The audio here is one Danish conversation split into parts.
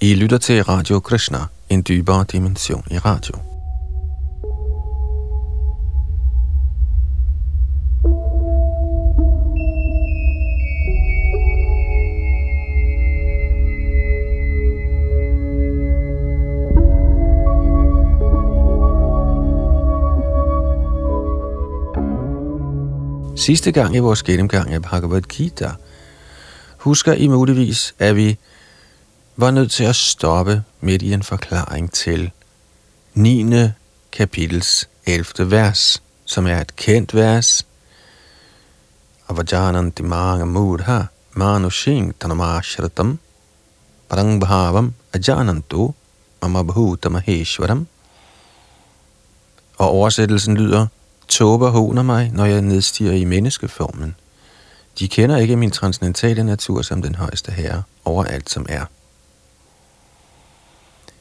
I lytter til Radio Krishna, en dybere dimension i radio. Sidste gang i vores gennemgang af Bhagavad Gita, husker I muligvis, at vi var nødt til at stoppe midt i en forklaring til 9. kapitels 11. vers, som er et kendt vers. Avajanan dimanga mudha manushing tanamashratam parangbhavam ajanantu mamabhuta maheshwaram. Og oversættelsen lyder, Tåber håner mig, når jeg nedstiger i menneskeformen. De kender ikke min transcendentale natur som den højeste herre over alt som er.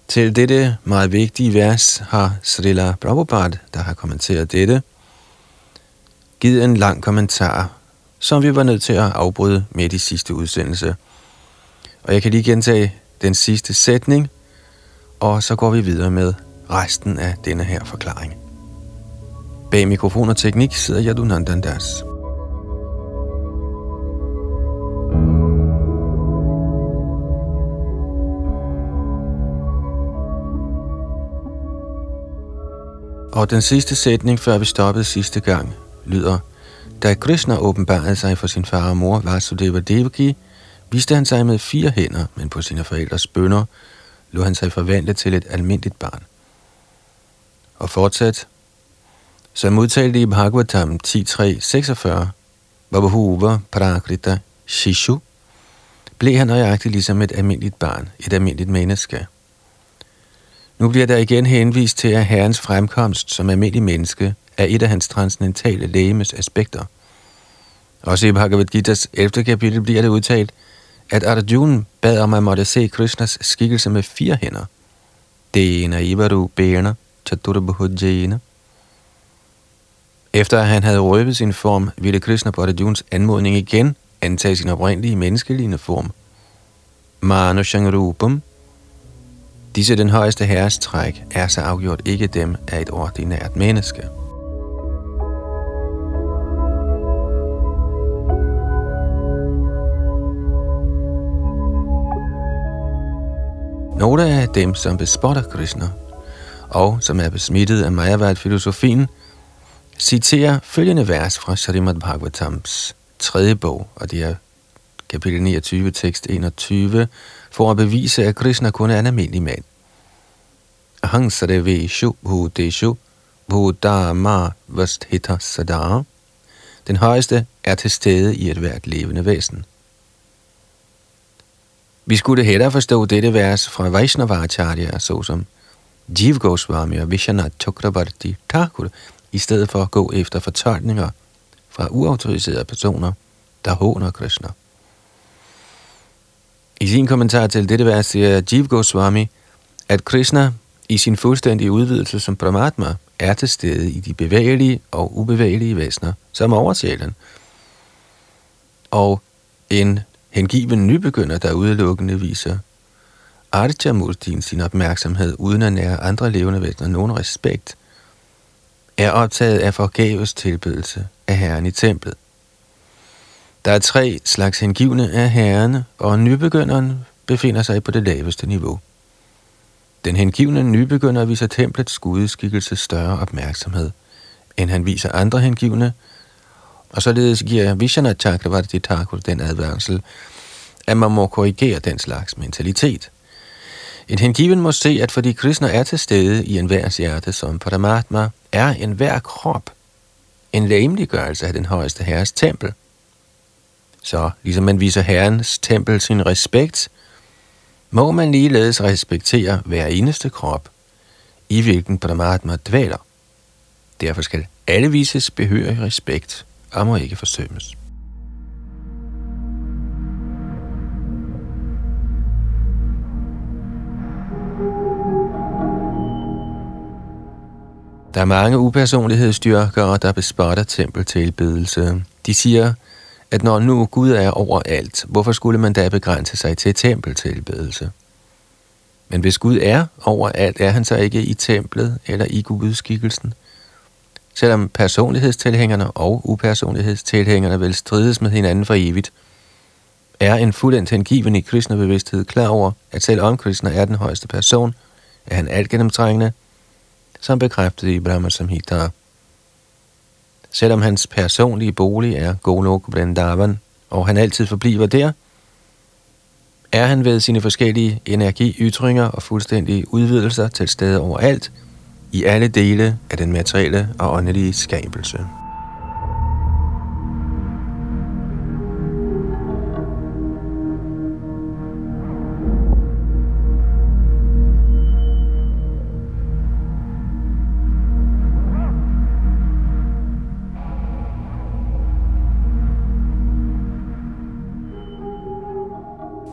Til dette meget vigtige vers har Srila Prabhupada, der har kommenteret dette, givet en lang kommentar, som vi var nødt til at afbryde med i sidste udsendelse. Og jeg kan lige gentage den sidste sætning, og så går vi videre med resten af denne her forklaring. Bag mikrofon og teknik sidder Yadunandandas. Das. Og den sidste sætning, før vi stoppede sidste gang, lyder, Da Krishna åbenbarede sig for sin far og mor, Vasudeva Devaki, viste han sig med fire hænder, men på sine forældres bønder lå han sig forvandle til et almindeligt barn. Og fortsat, som udtalte i Bhagavatam 10.3.46, Babahuva Prakrita Shishu, blev han nøjagtigt ligesom et almindeligt barn, et almindeligt menneske. Nu bliver der igen henvist til, at Herrens fremkomst som almindelig menneske er et af hans transcendentale lægemes aspekter. Også i Bhagavad Gita's 11. kapitel bliver det udtalt, at Arjuna bad om at måtte se Krishnas skikkelse med fire hænder. Dena Ivaru Bena Chaturabhujjena. Efter at han havde røvet sin form, ville Krishna på Arjuns anmodning igen antage sin oprindelige menneskelige form. Manushangrupam Disse den højeste herres træk er så afgjort ikke dem af et ordinært menneske. Nogle af dem, som bespotter Krishna, og som er besmittet af Mayavad-filosofien, citerer følgende vers fra Srimad Bhagavatams tredje bog, og det er kapitel 29, tekst 21, for at bevise, at Krishna kun er en almindelig mand. Ahang sarveshu bhuteshu bhutama vasthita sadara. Den højeste er til stede i et hvert levende væsen. Vi skulle hellere forstå dette vers fra Vaishnavacharya, såsom Jiv Goswami og Vishwanath Chakrabarti Thakur, i stedet for at gå efter fortolkninger fra uautoriserede personer, der håner Krishna. I sin kommentar til dette vers siger Jiv Goswami, at Krishna i sin fuldstændige udvidelse som Brahmatma er til stede i de bevægelige og ubevægelige væsener, som oversjælen. Og en hengiven nybegynder, der udelukkende viser Arjamurtin sin opmærksomhed uden at nære andre levende væsener nogen respekt, er optaget af forgæves tilbedelse af Herren i templet. Der er tre slags hengivne af herrene, og nybegynderen befinder sig på det laveste niveau. Den hengivne nybegynder viser templets gudeskikkelse større opmærksomhed, end han viser andre hengivne, og således giver Vishana Chakravarti Thakur den advarsel, at man må korrigere den slags mentalitet. En hengiven må se, at fordi Krishna er til stede i enhver hjerte som Paramatma, er enhver krop en læmeliggørelse af den højeste herres tempel – så ligesom man viser Herrens tempel sin respekt, må man ligeledes respektere hver eneste krop, i hvilken Paramatma dvæler. Derfor skal alle vises behørig respekt og må ikke forsømmes. Der er mange upersonlighedsdyrkere, der bespotter tempeltilbedelse. De siger, at når nu Gud er overalt, hvorfor skulle man da begrænse sig til tempeltilbedelse? Men hvis Gud er overalt, er han så ikke i templet eller i gudskikkelsen? Selvom personlighedstilhængerne og upersonlighedstilhængerne vil strides med hinanden for evigt, er en fuldendt hengiven i kristnebevidsthed klar over, at selv om Krishna er den højeste person, er han alt gennemtrængende, som bekræftet i Brahma Samhita. Selvom hans personlige bolig er Golok Vrindavan, og han altid forbliver der, er han ved sine forskellige energiytringer og fuldstændige udvidelser til stede overalt, i alle dele af den materielle og åndelige skabelse.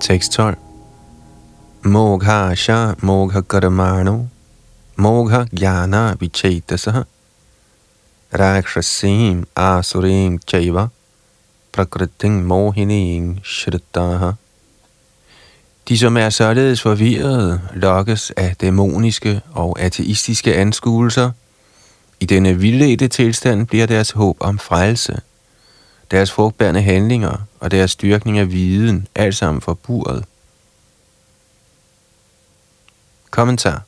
Tekst 12. Mogha sha mogha karamano mogha jnana vichetasaha rakshasim asuring chaiva prakriting mohining shrittaha. De, som er således forvirrede, lokkes af dæmoniske og ateistiske anskuelser. I denne vildledte tilstand bliver deres håb om frelse – deres frugtbærende handlinger og deres styrkning af viden, alt sammen forburet. Kommentar.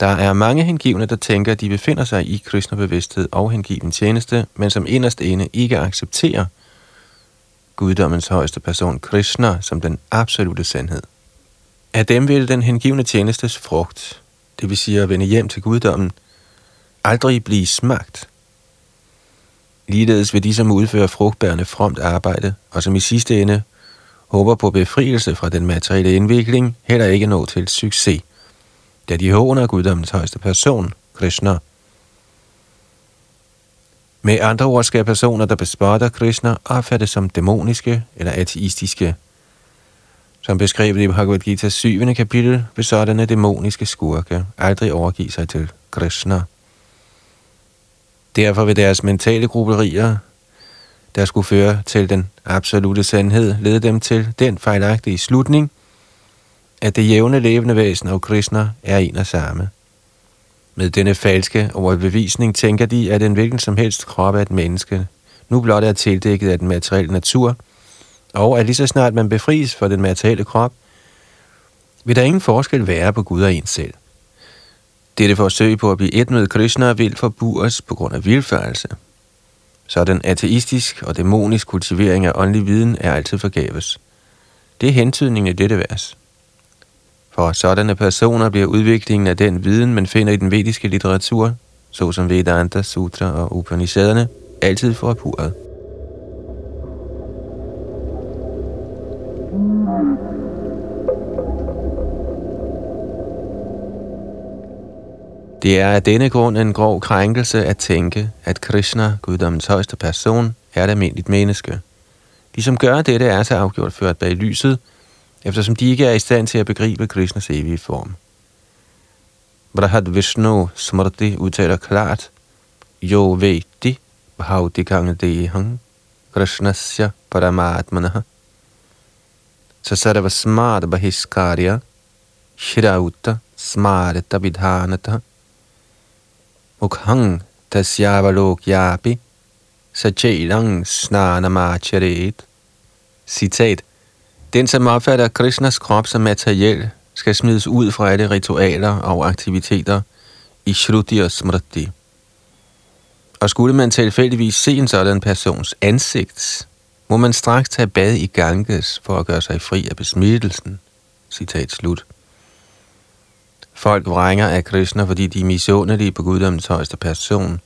Der er mange hengivne, der tænker, at de befinder sig i Krishna-bevidsthed og hengiven tjeneste, men som inderst inde ikke accepterer guddommens højeste person, Krishna, som den absolute sandhed. Af dem vil den hengivne tjenestes frugt, det vil sige at vende hjem til guddommen, aldrig blive smagt, Ligeledes vil de, som udfører frugtbærende fromt arbejde, og som i sidste ende håber på befrielse fra den materielle indvikling, heller ikke nå til succes, da de håner guddommens højeste person, Krishna. Med andre ord skal personer, der bespotter Krishna, opfattes som dæmoniske eller ateistiske. Som beskrevet i Bhagavad Gita 7. kapitel, vil sådanne dæmoniske skurke aldrig overgive sig til Krishna. Derfor vil deres mentale grupperier, der skulle føre til den absolute sandhed, lede dem til den fejlagtige slutning, at det jævne levende væsen og Krishna er en og samme. Med denne falske overbevisning tænker de, at en hvilken som helst krop af et menneske nu blot er tildækket af den materielle natur, og at lige så snart man befries for den materielle krop, vil der ingen forskel være på Gud og en selv. Dette forsøg på at blive et med Krishna vil forbures på grund af vildførelse. Så den ateistisk og dæmonisk kultivering af åndelig viden er altid forgæves. Det er hentydningen i dette vers. For sådanne personer bliver udviklingen af den viden, man finder i den vediske litteratur, såsom Vedanta, Sutra og Upanishaderne, altid forpuret. Det er af denne grund en grov krænkelse at tænke, at Krishna, guddommens højeste person, er et almindeligt menneske. De, som gør dette, er så afgjort ført bag lyset, eftersom de ikke er i stand til at begribe Krishnas evige form. Brahad Vishnu Smrti udtaler klart, Jo veti bhavdikang dehang krishnasya paramatmanaha sasarva smart bahiskarya shrauta smarta vidhanata mukhang tasyavalokyapi sachelang snanamacharet. Citat. Den, som opfatter Krishnas krop som materiel, skal smides ud fra alle ritualer og aktiviteter i Shruti og Smriti. Og skulle man tilfældigvis se en sådan persons ansigt, må man straks tage bad i Ganges for at gøre sig fri af besmittelsen. Citat slut. Folk vrænger af Krishna, fordi de er misundelige på guddommens højeste person.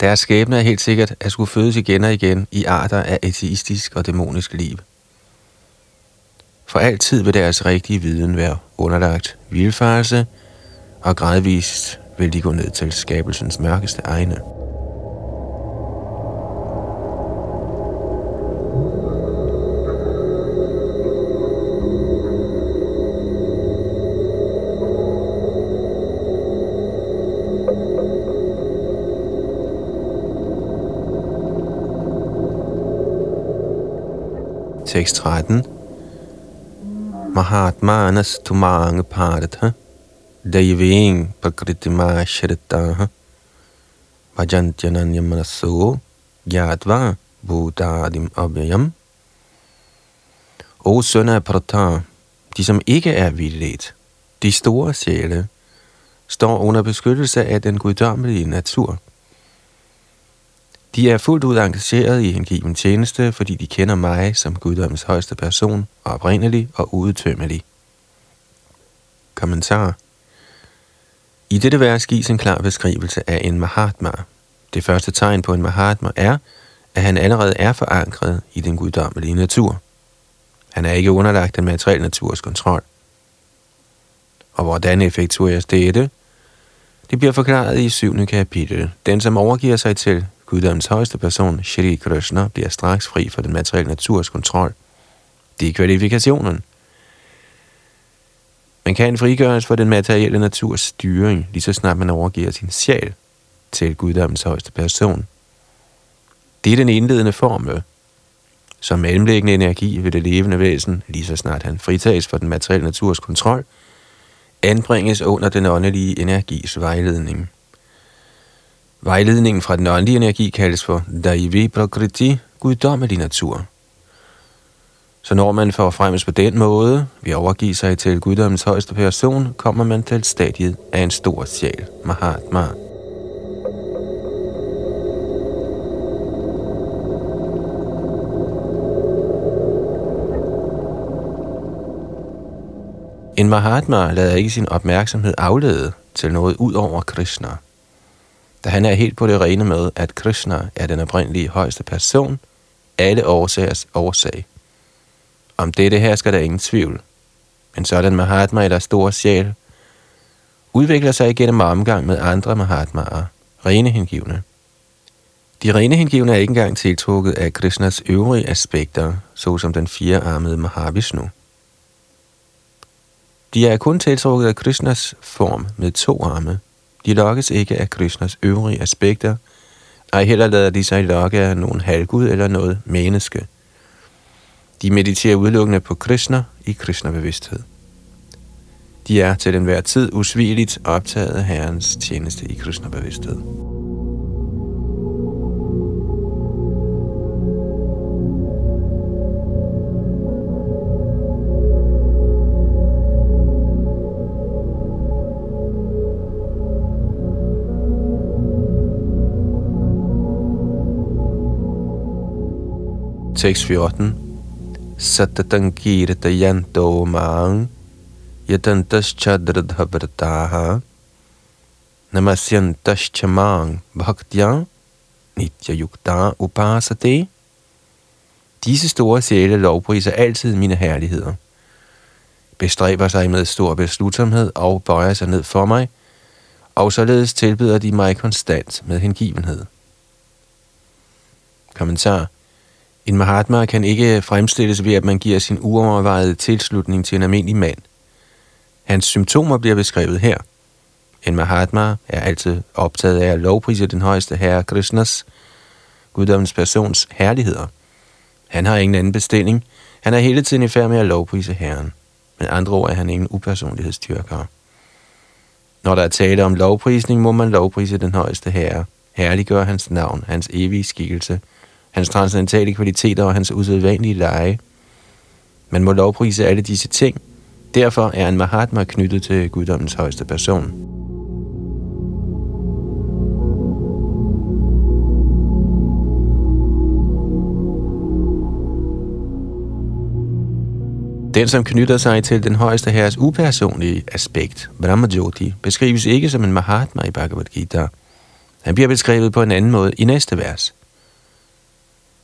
Deres skæbne er helt sikkert at skulle fødes igen og igen i arter af ateistisk og dæmonisk liv. For altid vil deres rigtige viden være underlagt vildfarelse, og gradvist vil de gå ned til skabelsens mørkeste egne. Tekst 13. Mahatmanas tumang paratha Daiving prakritima shritaha Vajantyananya manaso Gyatva buddhadim abhyam O sønner af Pratar, de som ikke er vildledt, de store sjæle, står under beskyttelse af den guddommelige natur. De er fuldt ud engageret i hengiven tjeneste, fordi de kender mig som guddommens højeste person, oprindelig og udtømmelig. Kommentar I dette vers gives en klar beskrivelse af en Mahatma. Det første tegn på en Mahatma er, at han allerede er forankret i den guddommelige natur. Han er ikke underlagt den materielle naturs kontrol. Og hvordan effektueres dette? Det bliver forklaret i 7. kapitel. Den, som overgiver sig til guddommens højeste person, Shri Krishna, bliver straks fri for den materielle naturs kontrol. Det er kvalifikationen. Man kan frigøres for den materielle naturs styring, lige så snart man overgiver sin sjæl til guddommens højeste person. Det er den indledende formel. Som mellemlæggende energi ved det levende væsen, lige så snart han fritages for den materielle naturs kontrol, anbringes under den åndelige energis vejledning. Vejledningen fra den åndelige energi kaldes for Daivi Prakriti, guddommelig natur. Så når man får fremmes på den måde, vi overgiver sig til guddommens højeste person, kommer man til stadiet af en stor sjæl, Mahatma. En Mahatma lader ikke sin opmærksomhed aflede til noget ud over Krishna. Da han er helt på det rene med, at Krishna er den oprindelige højeste person, alle årsagers årsag. Om dette her skal der ingen tvivl. Men sådan Mahatma eller store sjæl udvikler sig igennem omgang med andre Mahatmaer, rene hengivne. De rene hengivne er ikke engang tiltrukket af Krishnas øvrige aspekter, såsom den firearmede Mahavishnu. De er kun tiltrukket af Krishnas form med to arme. De lokkes ikke af Krishnas øvrige aspekter, ej heller lader de sig lokke af nogen halvgud eller noget menneske. De mediterer udelukkende på Krishna i Krishna-bevidsthed. De er til enhver tid usvigeligt optaget af Herrens tjeneste i Krishna-bevidsthed. Tekst 14. Satatan kirta yanto mang yatantas chadradhabrataha namasyantas chamang bhaktya nitya yukta upasate. Disse store sjæle lovpriser altid mine herligheder, bestræber sig med stor beslutsomhed og bøjer sig ned for mig, og således tilbyder de mig konstant med hengivenhed. Kommentar en Mahatma kan ikke fremstilles ved, at man giver sin uovervejede tilslutning til en almindelig mand. Hans symptomer bliver beskrevet her. En Mahatma er altid optaget af at lovprise den højeste herre Krishnas, guddommens persons herligheder. Han har ingen anden bestilling. Han er hele tiden i færd med at lovprise herren. Men andre ord er han ingen upersonlighedstyrker. Når der er tale om lovprisning, må man lovprise den højeste herre, herliggøre hans navn, hans evige skikkelse – hans transcendentale kvaliteter og hans usædvanlige leje. Man må lovprise alle disse ting. Derfor er en Mahatma knyttet til guddommens højeste person. Den, som knytter sig til den højeste herres upersonlige aspekt, Brahmajyoti, beskrives ikke som en Mahatma i Bhagavad Gita. Han bliver beskrevet på en anden måde i næste vers.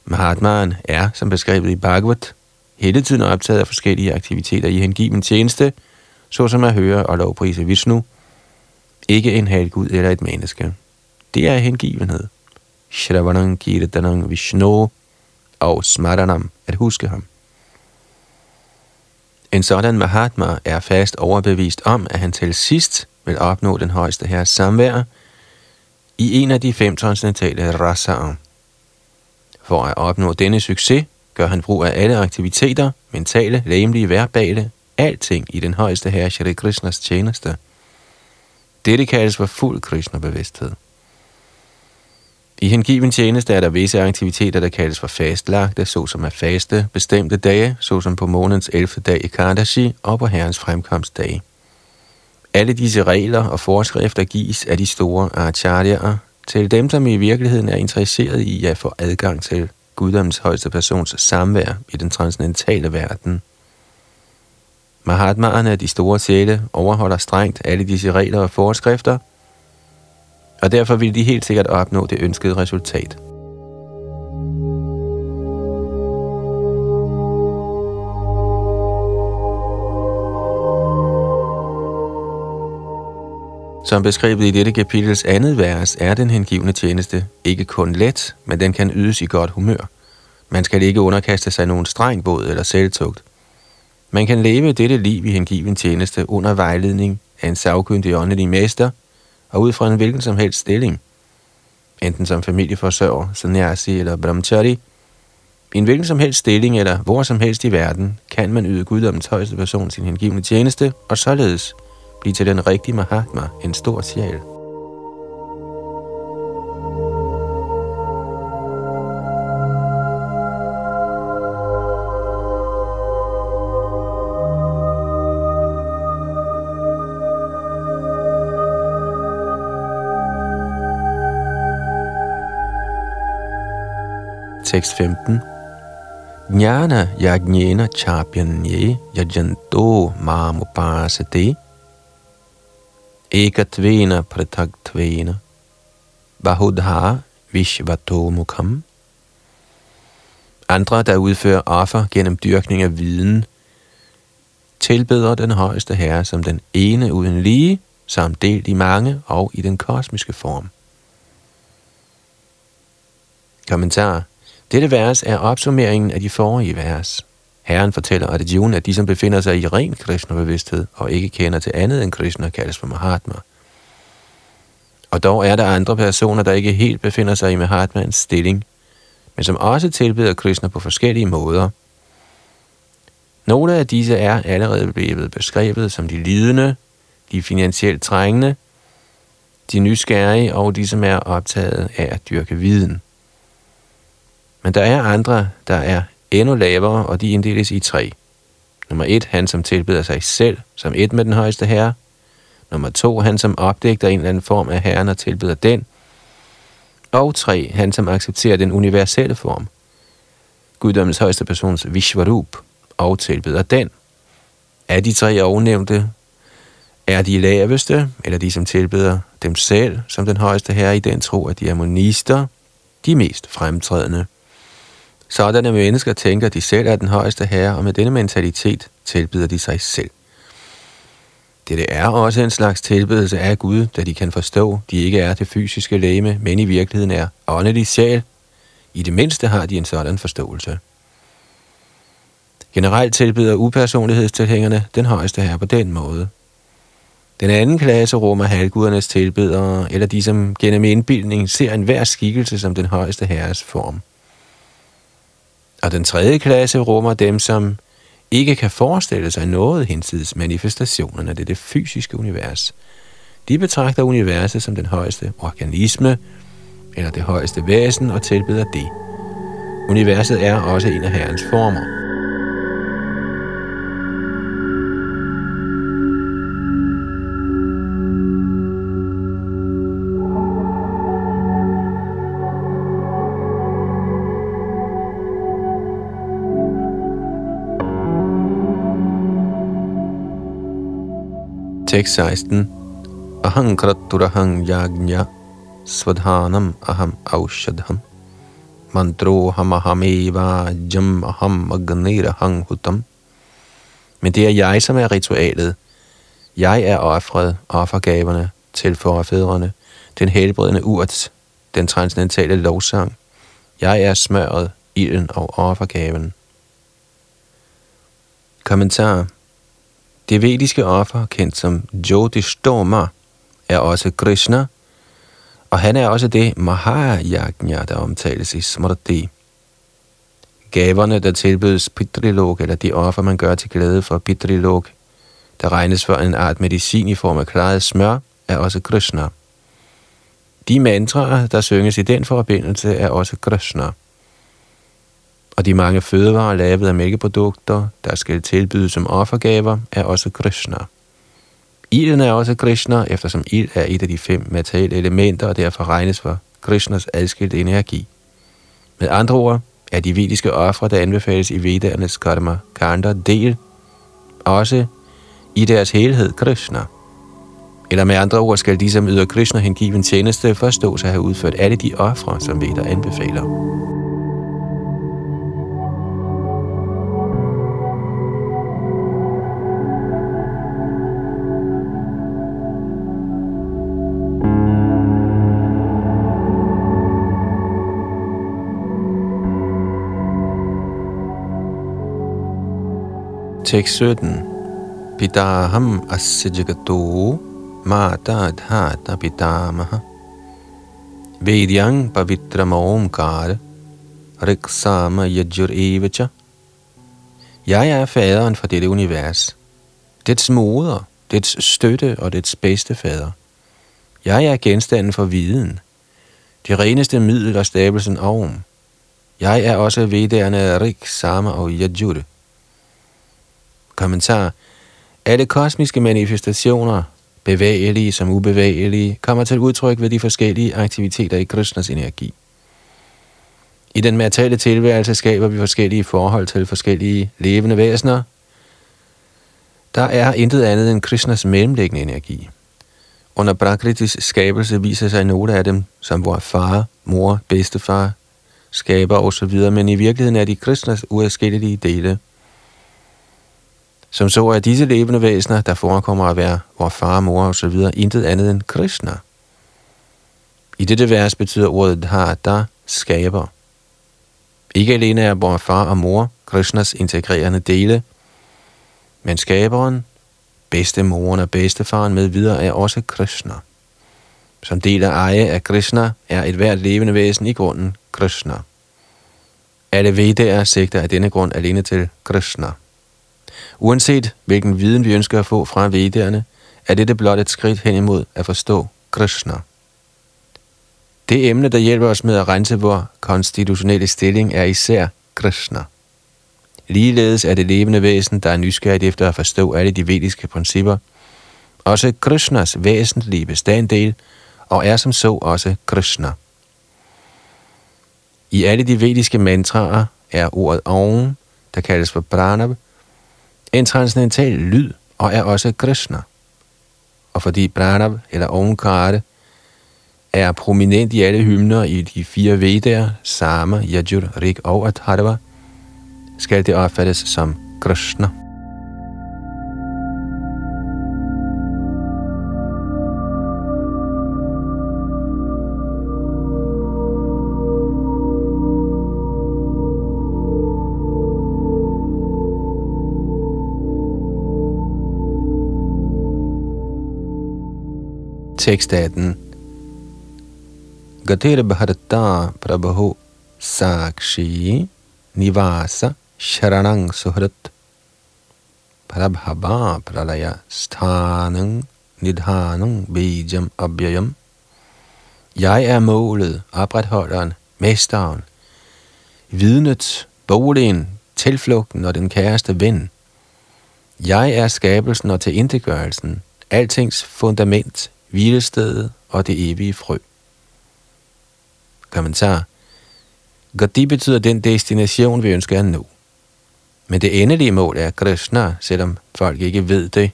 Mahatmaen er, som beskrevet i Bhagavad, hele tiden optaget af forskellige aktiviteter i hengiven tjeneste, såsom at høre og lovprise Vishnu, ikke en halvgud eller et menneske. Det er hengivenhed. Shravanam Kirtanam Vishnu og Smaranam, at huske ham. En sådan Mahatma er fast overbevist om, at han til sidst vil opnå den højeste herres samvær i en af de fem transcendentale rasaer. For at opnå denne succes, gør han brug af alle aktiviteter, mentale, læmelige, verbale alting i den højeste herre Shri Krishnas tjeneste. Dette kaldes for fuld Krishna-bevidsthed. I hengiven tjeneste er der visse aktiviteter, der kaldes for fastlagte, såsom at faste bestemte dage, såsom på månedens 11. dag i Kardashi og på herrens fremkomstdage. Alle disse regler og forskrifter gives af de store acharyaer til dem, som i virkeligheden er interesseret i at få adgang til guddommens højeste persons samvær i den transcendentale verden. Mahatmaerne, de store sjæle, overholder strengt alle disse regler og forskrifter – og derfor vil de helt sikkert opnå det ønskede resultat. Som beskrevet i dette kapitels andet vers, er den hengivne tjeneste ikke kun let, men den kan ydes i godt humør. Man skal ikke underkaste sig nogen streng båd eller selvtugt. Man kan leve dette liv i hengiven tjeneste under vejledning af en savkyndig åndelig mester – og ud fra en hvilken som helst stilling, enten som familieforsørger, sannyasi eller brahmachari, i en hvilken som helst stilling eller hvor som helst i verden, kan man yde guddommens højeste person sin hengivende tjeneste, og således blive til den rigtige Mahatma, en stor sjæl. tekst 15. Jnana yajnena chapyanye yajanto mamupasate ekatvena pratagtvena bahudha vishvatomukham. Andre, der udfører offer gennem dyrkning af viden, tilbeder den højeste herre som den ene uden lige, samt delt i mange og i den kosmiske form. Kommentar dette vers er opsummeringen af de forrige vers. Herren fortæller Arjuna, at de, som befinder sig i ren Krishna-bevidsthed og ikke kender til andet end Krishna, kaldes for Mahatma. Og dog er der andre personer, der ikke helt befinder sig i Mahatmans stilling, men som også tilbeder Krishna på forskellige måder. Nogle af disse er allerede blevet beskrevet som de lidende, de finansielt trængende, de nysgerrige og de, som er optaget af at dyrke viden. Men der er andre, der er endnu lavere, og de inddeles i tre. Nummer et, han som tilbeder sig selv som et med den højeste herre. Nummer to, han som opdægter en eller anden form af herren og tilbeder den. Og tre, han som accepterer den universelle form. Guddommens højeste persons Vishvarup og tilbeder den. Af de tre ovennævnte er de laveste, eller de som tilbeder dem selv som den højeste herre i den tro, at de er monister, de mest fremtrædende. Sådanne mennesker tænker, at de selv er den højeste herre, og med denne mentalitet tilbyder de sig selv. Dette er også en slags tilbedelse af Gud, da de kan forstå, de ikke er det fysiske læme, men i virkeligheden er åndelig sjæl. I det mindste har de en sådan forståelse. Generelt tilbyder upersonlighedstilhængerne den højeste herre på den måde. Den anden klasse rummer halvgudernes tilbedere, eller de, som gennem indbildning ser enhver skikkelse som den højeste herres form. Og den tredje klasse rummer dem, som ikke kan forestille sig noget hinsides manifestationerne af det, det fysiske univers. De betragter universet som den højeste organisme, eller det højeste væsen, og tilbeder det. Universet er også en af Herrens former. Tekst 16. Aham kraturaham yagnya svadhanam aham aushadham mantroham ahameva jam aham agniraham hutam. Men det er jeg, som er ritualet. Jeg er offret, offergaverne til forfædrene, den helbredende urt, den transcendentale lovsang. Jeg er smøret, ilden og offergaven. Kommentar det vediske offer, kendt som Jyotishtoma, er også Krishna, og han er også det Mahayajna, der omtales i Smriti. Gaverne, der tilbydes Pitrilok, eller de offer, man gør til glæde for pitrilog, der regnes for en art medicin i form af klaret smør, er også Krishna. De mantraer, der synges i den forbindelse, er også Krishna. Og de mange fødevarer lavet af mælkeprodukter, der skal tilbydes som offergaver, er også Krishna. Ilden er også Krishna, eftersom ild er et af de fem materielle elementer, og derfor regnes for Krishnas adskilte energi. Med andre ord er de vediske ofre, der anbefales i Vedernes karma kanda del, også i deres helhed Krishna. Eller med andre ord skal de, som yder Krishna hengiven tjeneste, forstås sig at have udført alle de ofre, som veder anbefaler. Tekst 17. Pidaham asya mata dhata pitamaha Vedyang pavitram omkar riksama yajur evacha Jeg er faderen for dette univers, dets moder, dets støtte og dets bedste fader. Jeg er genstanden for viden, det reneste middel og stabelsen om. Jeg er også vedderne Rik, Sama og Yajur. Kommentar. Alle kosmiske manifestationer, bevægelige som ubevægelige, kommer til udtryk ved de forskellige aktiviteter i Krishnas energi. I den materielle tilværelse skaber vi forskellige forhold til forskellige levende væsener. Der er intet andet end Krishnas mellemliggende energi. Under Prakritis skabelse viser sig nogle af dem som vor far, mor, bedstefar, skaber osv., men i virkeligheden er de Krishnas uadskillelige dele – som så er disse levende væsener, der forekommer at være vor far, mor og så videre, intet andet end Krishna. I dette vers betyder ordet der skaber. Ikke alene er vor far og mor Krishnas integrerende dele, men skaberen, bedstemoren og bedstefaren med videre er også Krishna. Som del af eje af Krishna er et hvert levende væsen i grunden Krishna. Alle vedaer sigter af denne grund alene til Krishna. Uanset hvilken viden vi ønsker at få fra vedderne, er dette blot et skridt hen imod at forstå Krishna. Det emne, der hjælper os med at rense vores konstitutionelle stilling, er især Krishna. Ligeledes er det levende væsen, der er nysgerrigt efter at forstå alle de vediske principper, også Krishnas væsentlige bestanddel, og er som så også Krishna. I alle de vediske mantraer er ordet oven, der kaldes for pranab, en transcendental lyd og er også Krishna. Og fordi Pranav eller Omkara er prominent i alle hymner i de fire Vedaer, Sama, Yajur, Rig og Atharva, skal det opfattes som Krishna. Tekst 18. Gatir Bharata Prabhu Sakshi Nivasa Sharanang Suhrat Prabhava Pralaya Sthanang Nidhanang Bijam Abhyayam Jeg er målet, opretholderen, mesteren, vidnet, boligen, tilflugten og den kæreste ven. Jeg er skabelsen og tilintetgørelsen, altings fundament, hvilestedet og det evige frø. Kommentar. Gati betyder den destination, vi ønsker at nå. Men det endelige mål er Krishna, selvom folk ikke ved det.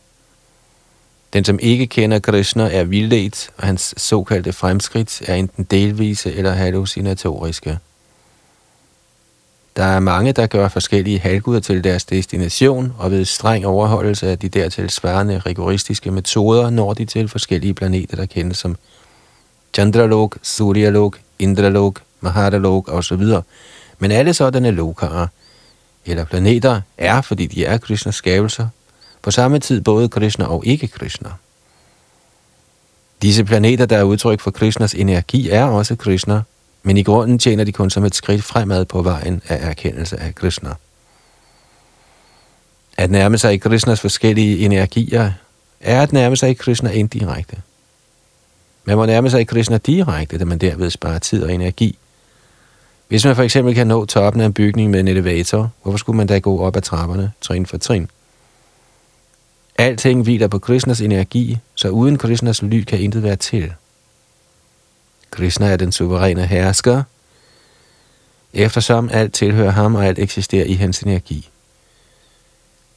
Den, som ikke kender Krishna, er vildledt, og hans såkaldte fremskridt er enten delvise eller hallucinatoriske. Der er mange, der gør forskellige halvguder til deres destination, og ved streng overholdelse af de dertil sværende rigoristiske metoder når de til forskellige planeter, der kendes som Chandralok, Suryalok, Indralok, Maharalok osv. Men alle sådanne lokarer, eller planeter, er, fordi de er Krishnas skabelser, på samme tid både Krishna og ikke Krishna. Disse planeter, der er udtryk for Krishnas energi, er også Krishna, men i grunden tjener de kun som et skridt fremad på vejen af erkendelse af Krishna. At nærme sig i Krishnas forskellige energier, er at nærme sig i Krishna indirekte. Man må nærme sig i Krishna direkte, da man derved sparer tid og energi. Hvis man for eksempel kan nå toppen af en bygning med en elevator, hvorfor skulle man da gå op ad trapperne, trin for trin? Alting hviler på Krishnas energi, så uden Krishnas lyd kan intet være til. Krishna er den suveræne hersker, eftersom alt tilhører ham og alt eksisterer i hans energi.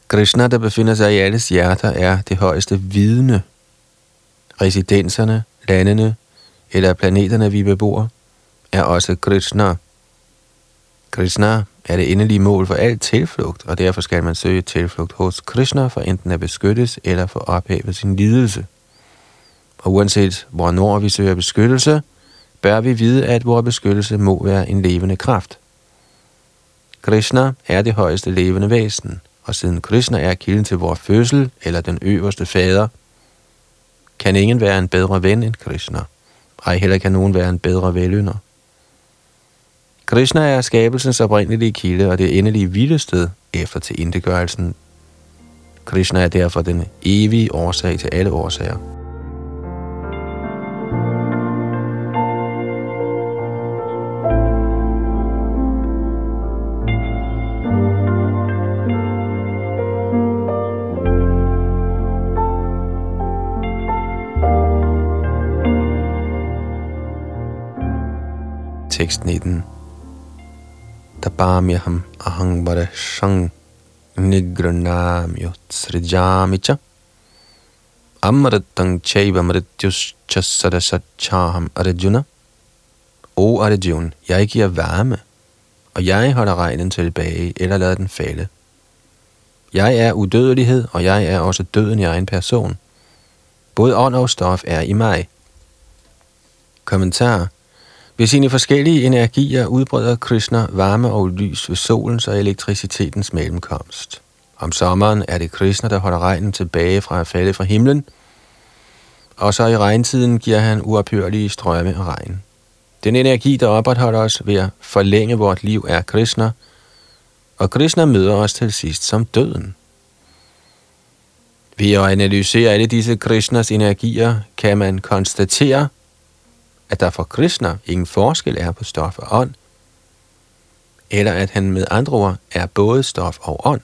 Krishna, der befinder sig i alles hjerter, er det højeste vidne. Residenserne, landene eller planeterne, vi bebor, er også Krishna. Krishna er det endelige mål for alt tilflugt, og derfor skal man søge tilflugt hos Krishna for enten at beskyttes eller for at ophæve sin lidelse. Og uanset hvornår vi søger beskyttelse, bør vi vide, at vores beskyttelse må være en levende kraft. Krishna er det højeste levende væsen, og siden Krishna er kilden til vores fødsel eller den øverste fader, kan ingen være en bedre ven end Krishna. Ej heller kan nogen være en bedre velynder. Krishna er skabelsens oprindelige kilde og det endelige hvilested efter til indegørelsen. Krishna er derfor den evige årsag til alle årsager. Tekst 19 tapamyaham ahang varashang nigranamyotsrijami cha amritang chaiva mrityuscha sadasachaham arjuna. O Arjun, jeg giver varme, og jeg holder regnen tilbage, eller lader den falde. Jeg er udødelighed, og jeg er også døden i egen person. Både ånd og stof er i mig. Kommentar ved sine forskellige energier udbreder Krishna varme og lys ved solens og elektricitetens mellemkomst. Om sommeren er det Krishna, der holder regnen tilbage fra at falde fra himlen, og så i regntiden giver han uophørlige strømme af regn. Den energi, der opretholder os ved at forlænge vort liv, er Krishna, og Krishna møder os til sidst som døden. Ved at analysere alle disse Krishnas energier, kan man konstatere, at der for Krishna ingen forskel er på stof og ånd, eller at han med andre ord er både stof og ånd.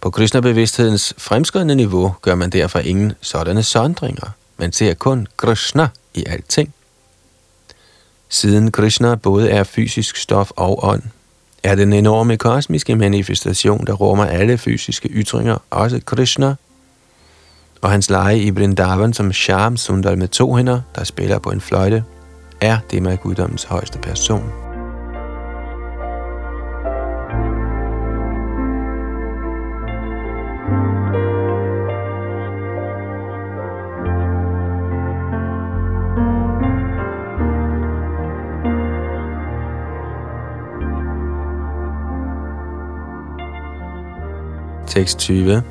På Krishna-bevidsthedens fremskridende niveau gør man derfor ingen sådanne sondringer. Man ser kun Krishna i alting. Siden Krishna både er fysisk stof og ånd, er den enorme kosmiske manifestation, der rummer alle fysiske ytringer, også Krishna, og hans leje i Vrindavan som Sharm Sundar med to hænder, der spiller på en fløjte, er det med guddommens højeste person. Tekst 20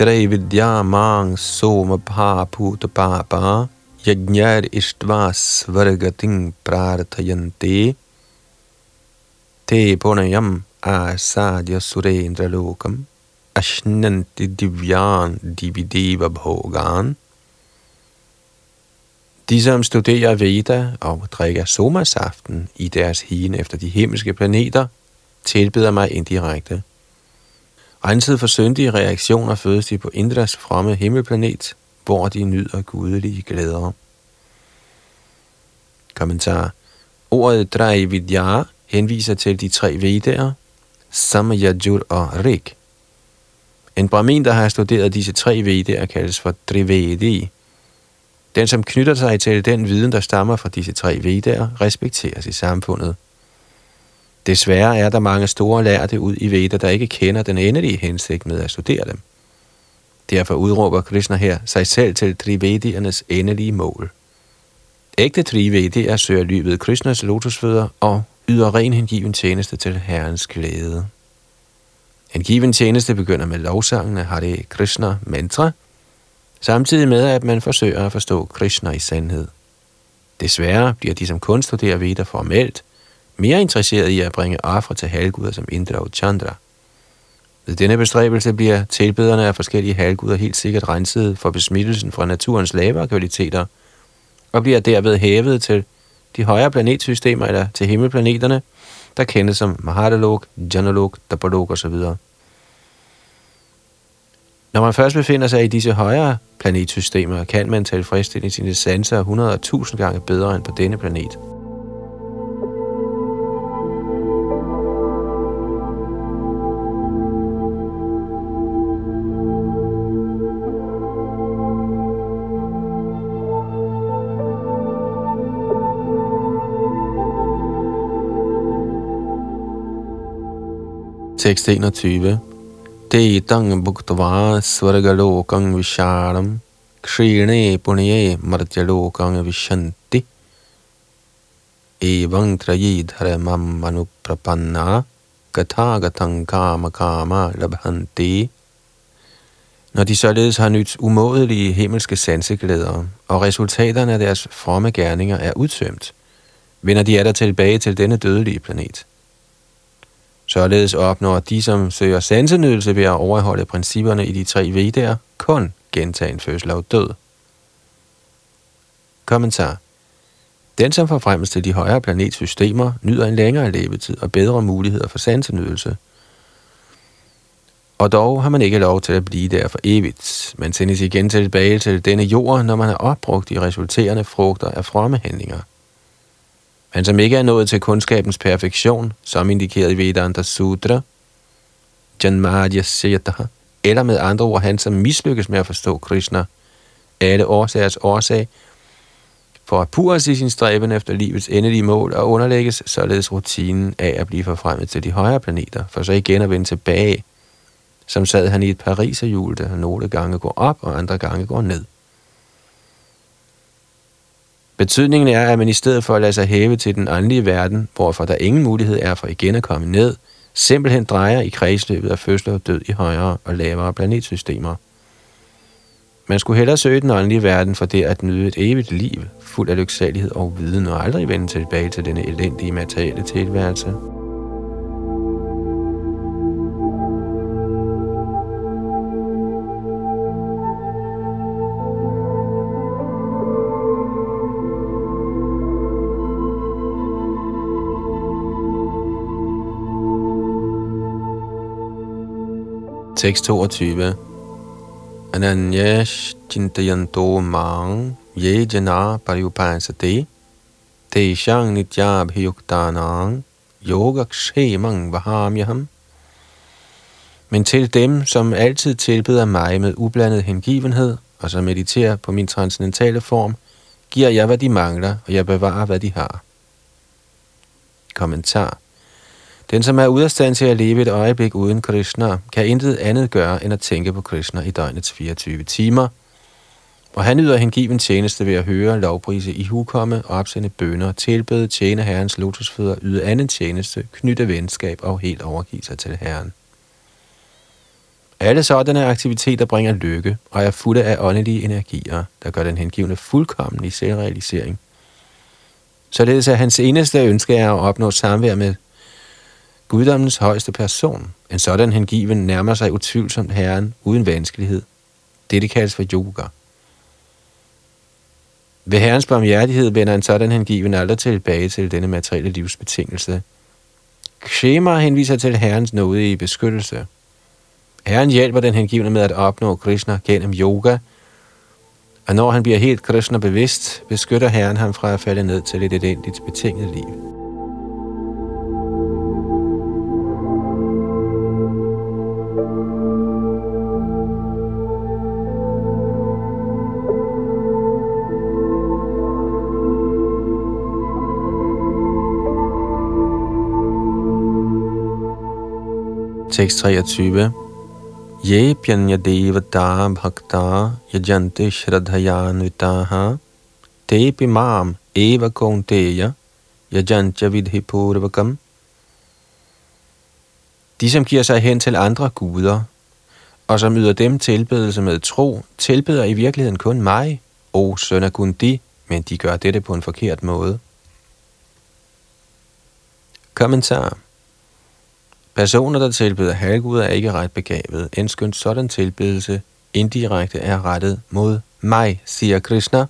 Trividya mang soma bhaputa papa yajnyar ishtva svargating prarthayanti te punayam asadya surendra lokam ashnanti divyan divideva bhogan De, som studerer Veda og drikker somasaften i deres hien efter de himmelske planeter, tilbeder mig indirekte. Renset for syndige reaktioner fødes de på Indras fromme himmelplanet, hvor de nyder gudelige glæder. Kommentar. Ordet Vidya henviser til de tre vedaer, Samayajur og Rig. En brahmin, der har studeret disse tre vedaer, kaldes for Drivedi. Den, som knytter sig til den viden, der stammer fra disse tre vedaer, respekteres i samfundet. Desværre er der mange store lærte ud i Veda, der ikke kender den endelige hensigt med at studere dem. Derfor udråber Krishna her sig selv til Trivediernes endelige mål. Ægte Trivedier søger lyvet Krishnas lotusfødder og yder ren hengiven tjeneste til Herrens glæde. Hengiven tjeneste begynder med lovsangen af Hare Krishna mantra, samtidig med at man forsøger at forstå Krishna i sandhed. Desværre bliver de, som kun studerer Veda formelt, mere interesseret i at bringe ofre til halvguder som Indra og Chandra. Ved denne bestræbelse bliver tilbederne af forskellige halvguder helt sikkert renset for besmittelsen fra naturens lavere kvaliteter, og bliver derved hævet til de højere planetsystemer eller til himmelplaneterne, der kendes som Mahadalok, Janalok, Dabalok osv. Når man først befinder sig i disse højere planetsystemer, kan man tilfredsstille sine sanser 100 og 1000 gange bedre end på denne planet. 621. Te tang bhuktva svargalokang visharam kshine punye martyalokang vishanti evang trayi dharmam manuprapanna kathagatang kama kama labhanti når de således har nyt umådelige himmelske sanseglæder, og resultaterne af deres fromme gerninger er udtømt, vender de der tilbage til denne dødelige planet. Således opnår de, som søger sansenydelse ved at overholde principperne i de tre vedaer, kun gentagen fødsel og død. Kommentar. Den, som forfremmes til de højere planetsystemer, nyder en længere levetid og bedre muligheder for sansenydelse. Og dog har man ikke lov til at blive der for evigt. Man sendes igen tilbage til denne jord, når man har opbrugt de resulterende frugter af fromme handlinger men som ikke er nået til kundskabens perfektion, som indikeret i Vedanta Sutra, Janmadya Siyataha, eller med andre ord han, som mislykkes med at forstå Krishna, alle årsagers årsag, for at pures i sin stræben efter livets endelige mål og underlægges således rutinen af at blive forfremmet til de højere planeter, for så igen at vende tilbage, som sad han i et pariserhjul, der nogle gange går op og andre gange går ned. Betydningen er, at man i stedet for at lade sig hæve til den åndelige verden, hvorfor der ingen mulighed er for igen at komme ned, simpelthen drejer i kredsløbet af fødsel og død i højere og lavere planetsystemer. Man skulle hellere søge den åndelige verden for det at nyde et evigt liv, fuld af lyksalighed og viden, og aldrig vende tilbage til denne elendige materielle tilværelse. 6.22 Ananyesh chintayanto mang ye jana pariyupasate teshang nityabhiyuktanang yogakshemang vahamyaham. Men til dem, som altid tilbeder mig med ublandet hengivenhed, og som mediterer på min transcendentale form, giver jeg, hvad de mangler, og jeg bevarer, hvad de har. Kommentar den, som er ude af stand til at leve et øjeblik uden Krishna, kan intet andet gøre end at tænke på Krishna i døgnets 24 timer, og han yder hengiven tjeneste ved at høre, lovprise i hukomme, opsende bønder, tilbede, tjene herrens lotusfødder, yde anden tjeneste, knytte venskab og helt overgive sig til herren. Alle sådanne aktiviteter bringer lykke og er fulde af åndelige energier, der gør den hengivne fuldkommen i selvrealisering. Således er hans eneste ønske er at opnå samvær med guddommens højeste person. En sådan hengiven nærmer sig utvivlsomt Herren uden vanskelighed. Dette kaldes for yoga. Ved Herrens barmhjertighed vender en sådan hengiven aldrig tilbage til denne materielle livsbetingelse. Kshema henviser til Herrens nåde i beskyttelse. Herren hjælper den hengivne med at opnå Krishna gennem yoga, og når han bliver helt Krishna bevidst, beskytter Herren ham fra at falde ned til et elendigt betinget liv. Tekst 23. Ye pyanya devata bhakta yajante shradhayanvitaha te pimam eva kaunteya yajantya vidhipurvakam. De, som giver sig hen til andre guder, og som yder dem tilbedelse med tro, tilbeder i virkeligheden kun mig, o søn af Gundi, men de gør dette på en forkert måde. Kommentar Personer, der tilbeder halvguder, er ikke ret begavet, endskønt sådan tilbedelse indirekte er rettet mod mig, siger Krishna.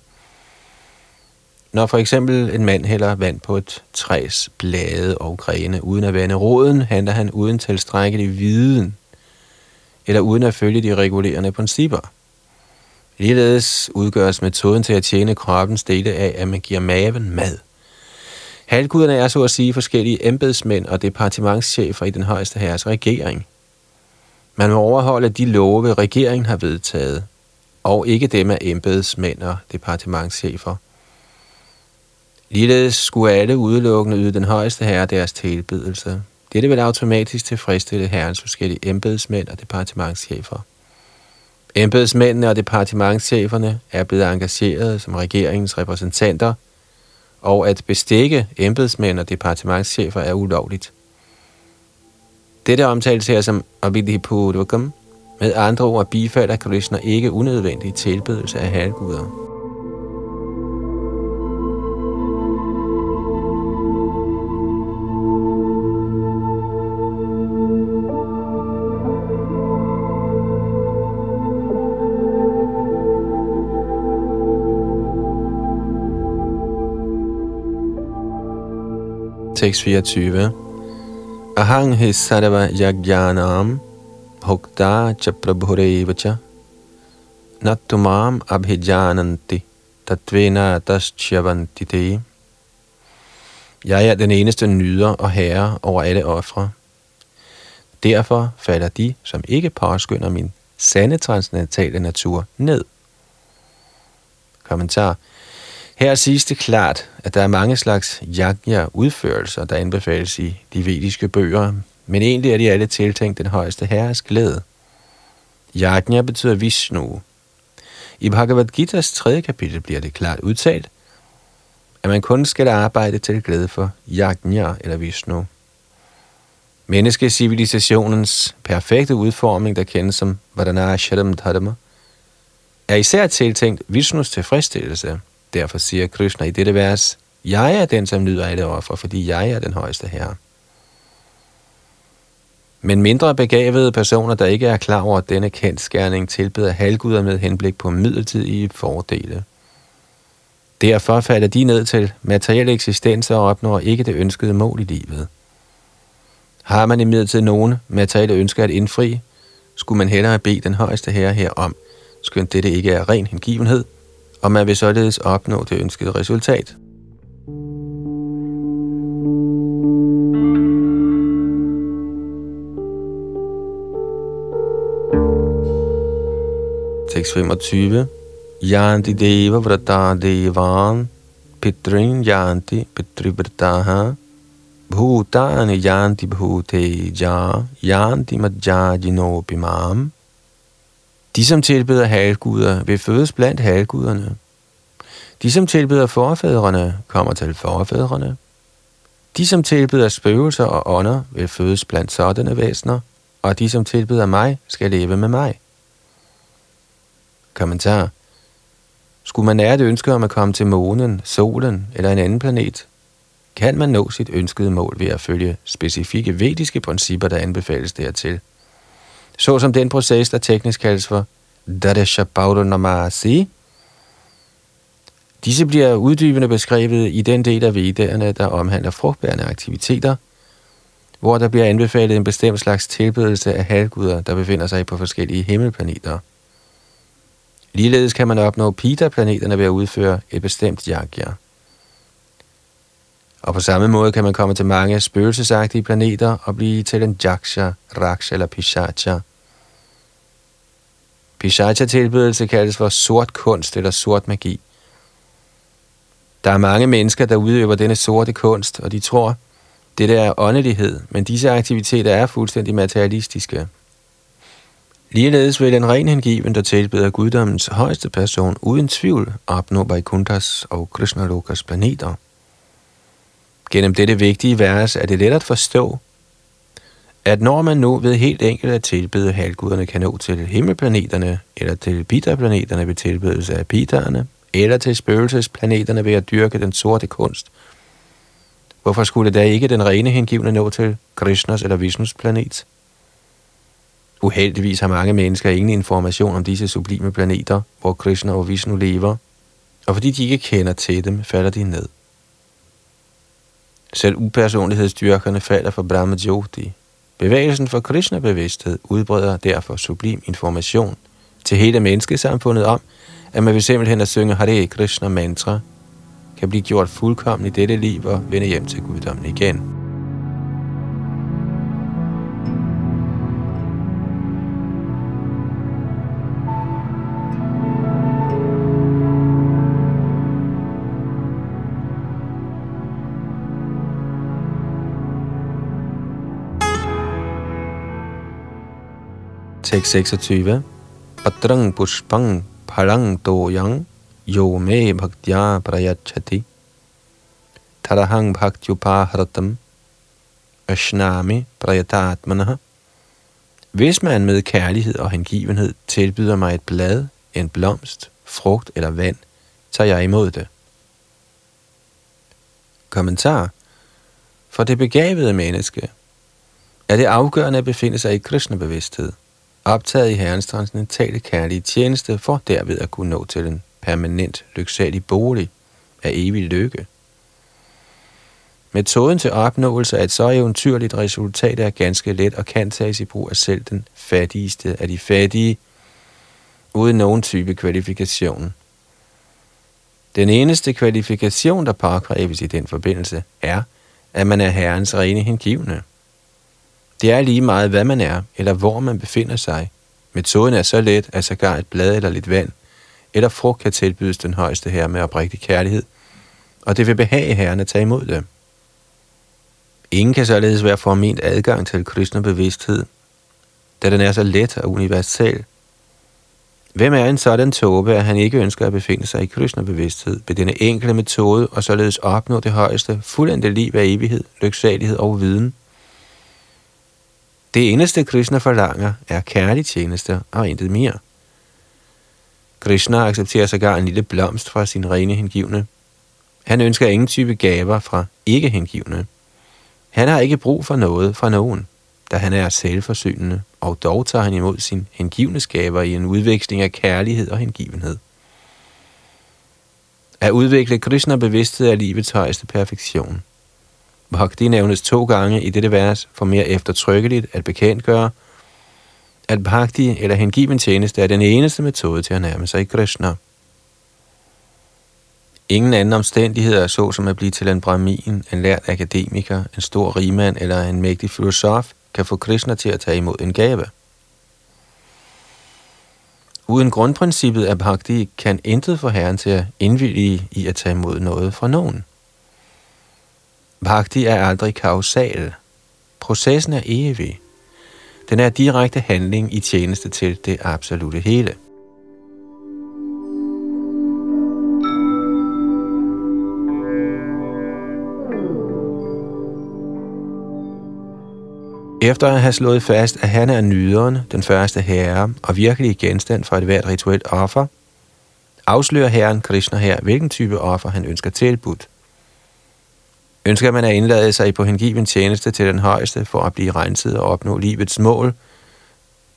Når for eksempel en mand hælder vand på et træs blade og grene uden at vande roden, handler han uden tilstrækkelig viden eller uden at følge de regulerende principper. Ligeledes udgøres metoden til at tjene kroppens dele af, at man giver maven mad. Halvguderne er så at sige forskellige embedsmænd og departementschefer i den højeste herres regering. Man må overholde de love, regeringen har vedtaget, og ikke dem af embedsmænd og departementschefer. Ligeledes skulle alle udelukkende yde den højeste herre deres tilbedelse. Dette vil automatisk tilfredsstille herrens forskellige embedsmænd og departementschefer. Embedsmændene og departementscheferne er blevet engageret som regeringens repræsentanter, og at bestikke embedsmænd og departementschefer er ulovligt. Dette omtales her som Abhidhipurvakam, med andre ord bifalder Krishna ikke unødvendig tilbedelse af halvguder. Tekst 24. Ahang hi sarva yajnanam hokta cha prabhureva cha nattumam abhijananti tatvena taschyavanti te. Jeg er den eneste nyder og herre over alle ofre. Derfor falder de, som ikke påskynder min sande transcendentale natur, ned. Kommentar. Her siges det klart, at der er mange slags yajna udførelser, der anbefales i de vediske bøger, men egentlig er de alle tiltænkt den højeste herres glæde. Yajna betyder Vishnu. I Bhagavad Gita's tredje kapitel bliver det klart udtalt, at man kun skal arbejde til glæde for Yajna eller Vishnu. Menneskecivilisationens perfekte udformning, der kendes som Vadanashram Dharma, er især tiltænkt Vishnus tilfredsstillelse – Derfor siger Krishna i dette vers, jeg er den, som nyder alle offer, fordi jeg er den højeste herre. Men mindre begavede personer, der ikke er klar over denne kendskærning, tilbeder halvguder med henblik på midlertidige fordele. Derfor falder de ned til materielle eksistenser og opnår ikke det ønskede mål i livet. Har man imidlertid nogen materielle ønsker at indfri, skulle man hellere bede den højeste herre herom, skønt dette ikke er ren hengivenhed – og man vil således opnå det ønskede resultat. Tekst 25. Yanti deva vrata devan pitrin yanti pitrivrataha bhutani yanti bhuteja yanti majjajinopimam de, som tilbeder halvguder, vil fødes blandt halvguderne. De, som tilbeder forfædrene, kommer til forfædrene. De, som tilbeder spøgelser og ånder, vil fødes blandt sådanne væsener, og de, som tilbeder mig, skal leve med mig. Kommentar. Skulle man nære et ønske om at komme til månen, solen eller en anden planet, kan man nå sit ønskede mål ved at følge specifikke vediske principper, der anbefales dertil – såsom den proces, der teknisk kaldes for Dadesha Disse bliver uddybende beskrevet i den del af vedderne, der omhandler frugtbærende aktiviteter, hvor der bliver anbefalet en bestemt slags tilbedelse af halvguder, der befinder sig på forskellige himmelplaneter. Ligeledes kan man opnå Pita-planeterne ved at udføre et bestemt yagya. Og på samme måde kan man komme til mange spøgelsesagtige planeter og blive til en Jaksha, Raksha eller Pishacha – Pishacha-tilbedelse kaldes for sort kunst eller sort magi. Der er mange mennesker, der udøver denne sorte kunst, og de tror, det der er åndelighed, men disse aktiviteter er fuldstændig materialistiske. Ligeledes vil en ren hengiven, der tilbeder guddommens højeste person, uden tvivl opnå Vaikunthas og Krishna Lokas planeter. Gennem dette vigtige vers er det let at forstå, at når man nu ved helt enkelt at tilbede halvguderne kan nå til himmelplaneterne eller til pitaplaneterne ved tilbedelse af pitaerne, eller til spøgelsesplaneterne ved at dyrke den sorte kunst. Hvorfor skulle da ikke den rene hengivne nå til Krishnas eller Vishnus planet? Uheldigvis har mange mennesker ingen information om disse sublime planeter, hvor Krishna og Vishnu lever, og fordi de ikke kender til dem, falder de ned. Selv upersonlighedsdyrkerne falder for Brahma Jyoti. Bevægelsen for Krishna-bevidsthed udbreder derfor sublim information til hele menneskesamfundet om, at man ved simpelthen at synge Hare Krishna mantra, kan blive gjort fuldkommen i dette liv og vende hjem til guddommen igen. 626. Patrang pushpang phalang yang jo me bhaktya prayachati. Tarahang bhaktyupaharatam ashnami prayatatmanah. Hvis man med kærlighed og hengivenhed tilbyder mig et blad, en blomst, frugt eller vand, tager jeg imod det. Kommentar. For det begavede menneske er det afgørende at befinde sig i kristne bevidsthed optaget i Herrens transcendentale kærlige tjeneste, for derved at kunne nå til en permanent lyksalig bolig af evig lykke. Metoden til opnåelse af et så eventyrligt resultat er ganske let og kan tages i brug af selv den fattigste af de fattige, uden nogen type kvalifikation. Den eneste kvalifikation, der påkræves i den forbindelse, er, at man er Herrens rene hengivne. Det er lige meget, hvad man er, eller hvor man befinder sig. Metoden er så let, at sågar et blad eller lidt vand, eller frugt kan tilbydes den højeste herre med oprigtig kærlighed, og det vil behage herren at tage imod det. Ingen kan således være forment adgang til Krishna bevidsthed, da den er så let og universal. Hvem er en sådan tåbe, at han ikke ønsker at befinde sig i Krishna bevidsthed ved denne enkle metode og således opnå det højeste, fuldendte liv af evighed, lyksalighed og viden – det eneste Krishna forlanger er kærlig tjeneste og intet mere. Krishna accepterer sågar en lille blomst fra sin rene hengivne. Han ønsker ingen type gaver fra ikke hengivne. Han har ikke brug for noget fra nogen, da han er selvforsynende, og dog tager han imod sin hengivne gaver i en udveksling af kærlighed og hengivenhed. At udvikle Krishna-bevidsthed er livets højeste perfektion. Bhakti nævnes to gange i dette vers for mere eftertrykkeligt at bekendtgøre, at bhakti eller hengiven tjeneste er den eneste metode til at nærme sig Krishna. Ingen anden omstændigheder, såsom at blive til en brahmin, en lært akademiker, en stor rigmand eller en mægtig filosof, kan få Krishna til at tage imod en gave. Uden grundprincippet af bhakti kan intet få Herren til at indvillige i at tage imod noget fra nogen. Bhakti er aldrig kausal. Processen er evig. Den er direkte handling i tjeneste til det absolute hele. Efter at have slået fast, at han er nyderen, den første herre og virkelig genstand for et hvert rituelt offer, afslører herren Krishna her, hvilken type offer han ønsker tilbudt. Ønsker man at indlade sig på hengiven tjeneste til den højeste for at blive renset og opnå livets mål,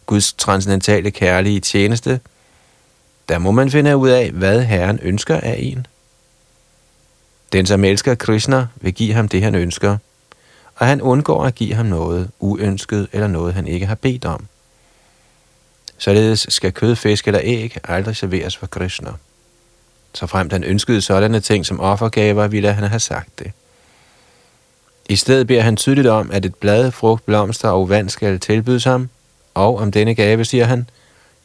Guds transcendentale kærlige tjeneste, der må man finde ud af, hvad Herren ønsker af en. Den, som elsker Krishna, vil give ham det, han ønsker, og han undgår at give ham noget uønsket eller noget, han ikke har bedt om. Således skal kød, fisk eller æg aldrig serveres for Krishna. Så frem den ønskede sådanne ting som offergaver, ville han have sagt det. I stedet beder han tydeligt om, at et blad, frugt, blomster og vand skal tilbydes ham, og om denne gave siger han,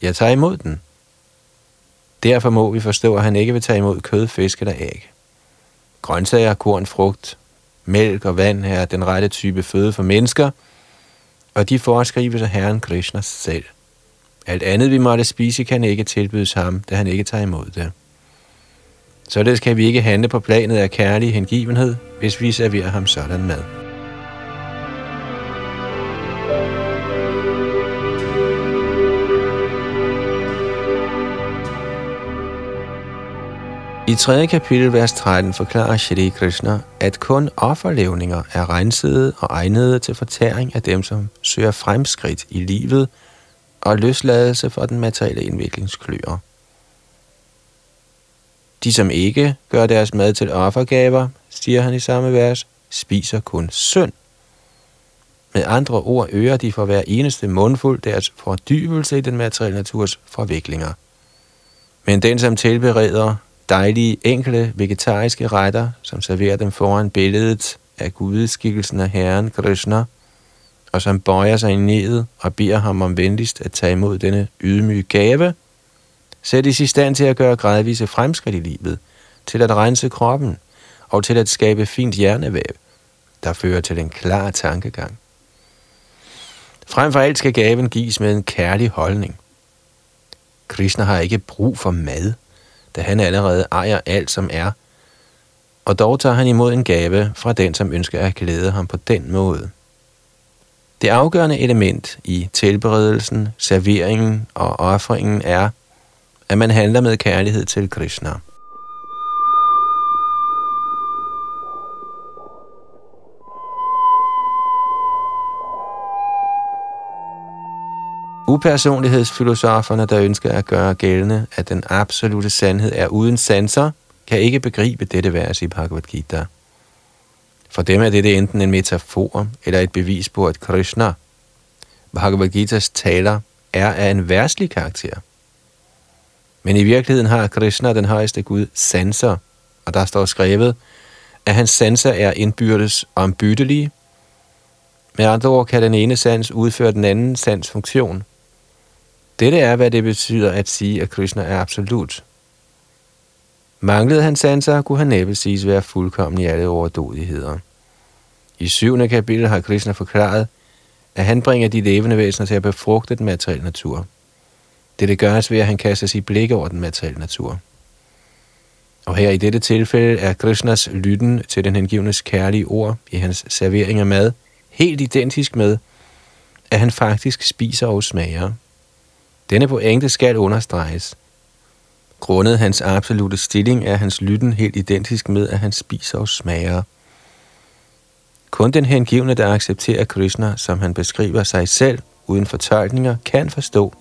jeg tager imod den. Derfor må vi forstå, at han ikke vil tage imod kød, fisk eller æg. Grøntsager, korn, frugt, mælk og vand er den rette type føde for mennesker, og de foreskrives af Herren Krishna selv. Alt andet, vi måtte spise, kan ikke tilbydes ham, da han ikke tager imod det. Således kan vi ikke handle på planet af kærlig hengivenhed, hvis vi serverer ham sådan mad. I 3. kapitel, vers 13, forklarer Shri Krishna, at kun offerlevninger er rensede og egnede til fortæring af dem, som søger fremskridt i livet og løsladelse for den materielle indviklingskløer. De, som ikke gør deres mad til offergaver, siger han i samme vers, spiser kun synd. Med andre ord øger de for hver eneste mundfuld deres fordybelse i den materielle naturs forviklinger. Men den, som tilbereder dejlige, enkle, vegetariske retter, som serverer dem foran billedet af gudeskikkelsen af Herren Krishna, og som bøjer sig ned og beder ham om venligst at tage imod denne ydmyge gave, sættes i stand til at gøre gradvise fremskridt i livet, til at rense kroppen og til at skabe fint hjernevæv, der fører til en klar tankegang. Frem for alt skal gaven gives med en kærlig holdning. Krishna har ikke brug for mad, da han allerede ejer alt, som er, og dog tager han imod en gave fra den, som ønsker at glæde ham på den måde. Det afgørende element i tilberedelsen, serveringen og offringen er, at man handler med kærlighed til Krishna. Upersonlighedsfilosoferne, der ønsker at gøre gældende, at den absolute sandhed er uden sanser, kan ikke begribe dette vers i Bhagavad Gita. For dem er dette enten en metafor eller et bevis på, at Krishna, Bhagavad Gitas taler, er af en værslig karakter. Men i virkeligheden har Krishna, den højeste Gud, sanser, og der står skrevet, at hans sanser er indbyrdes ombyttelige. Med andre ord kan den ene sans udføre den anden sans funktion. Dette er, hvad det betyder at sige, at Krishna er absolut. Manglede han sanser, kunne han næppe siges være fuldkommen i alle overdådigheder. I syvende kapitel har Krishna forklaret, at han bringer de levende væsener til at befrugte den materielle natur. Dette gøres ved, at han kaster sit blik over den materielle natur. Og her i dette tilfælde er Krishnas lytten til den hengivnes kærlige ord i hans servering af mad helt identisk med, at han faktisk spiser og smager. Denne pointe skal understreges. Grundet hans absolute stilling er hans lytten helt identisk med, at han spiser og smager. Kun den hengivne, der accepterer Krishna, som han beskriver sig selv uden fortolkninger, kan forstå,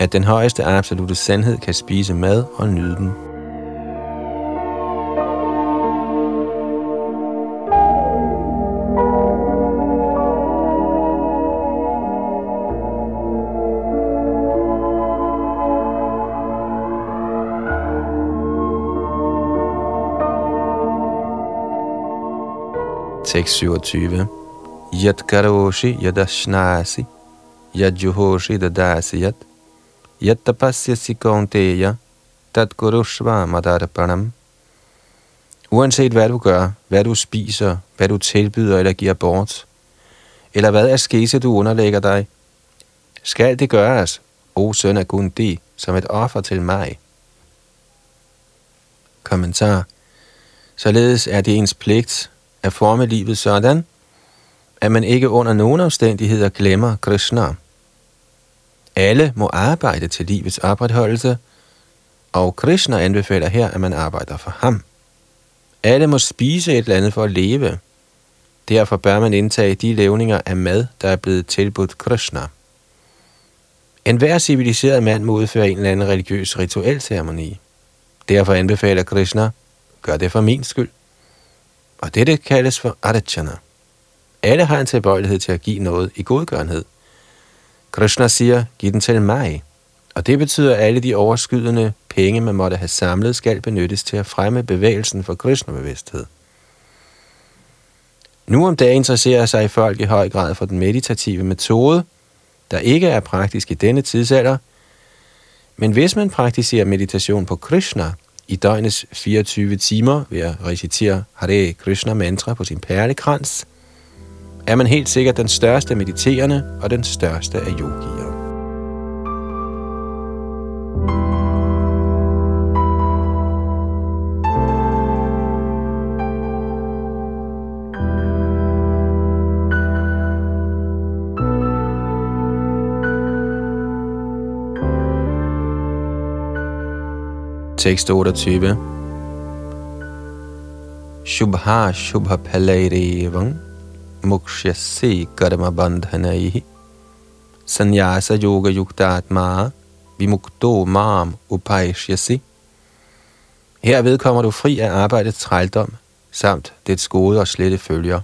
at den højeste absolute sandhed kan spise mad og nyde den. Tekst 27. Yat karoshi yadashnasi yadjuhoshi dadasi yat yattapasyasi kaunteya tat gurushva madarpanam. Uanset hvad du gør, hvad du spiser, hvad du tilbyder eller giver bort, eller hvad er skese du underlægger dig, skal det gøres, o søn af Gundi, som et offer til mig. Kommentar. Således er det ens pligt at forme livet sådan, at man ikke under nogen omstændigheder glemmer Krishna. Alle må arbejde til livets opretholdelse, og Krishna anbefaler her, at man arbejder for ham. Alle må spise et eller andet for at leve. Derfor bør man indtage de levninger af mad, der er blevet tilbudt Krishna. En hver civiliseret mand må udføre en eller anden religiøs rituel ceremoni. Derfor anbefaler Krishna, gør det for min skyld. Og dette kaldes for arachana. Alle har en tilbøjelighed til at give noget i godgørenhed. Krishna siger, giv den til mig. Og det betyder, at alle de overskydende penge, man måtte have samlet, skal benyttes til at fremme bevægelsen for Krishna-bevidsthed. Nu om dagen interesserer sig folk i høj grad for den meditative metode, der ikke er praktisk i denne tidsalder, men hvis man praktiserer meditation på Krishna, i døgnets 24 timer ved at recitere Hare Krishna mantra på sin perlekrans, er man helt sikkert den største mediterende og den største af yogier. Tekst 28. Shubha Shubha Palayrevam Mukshyasi Karma bandhanai Sanyasa Yoga Yuktatma Vimukto Mam Upaishyasi Herved kommer du fri af arbejdets trældom, samt dets gode og slette følger.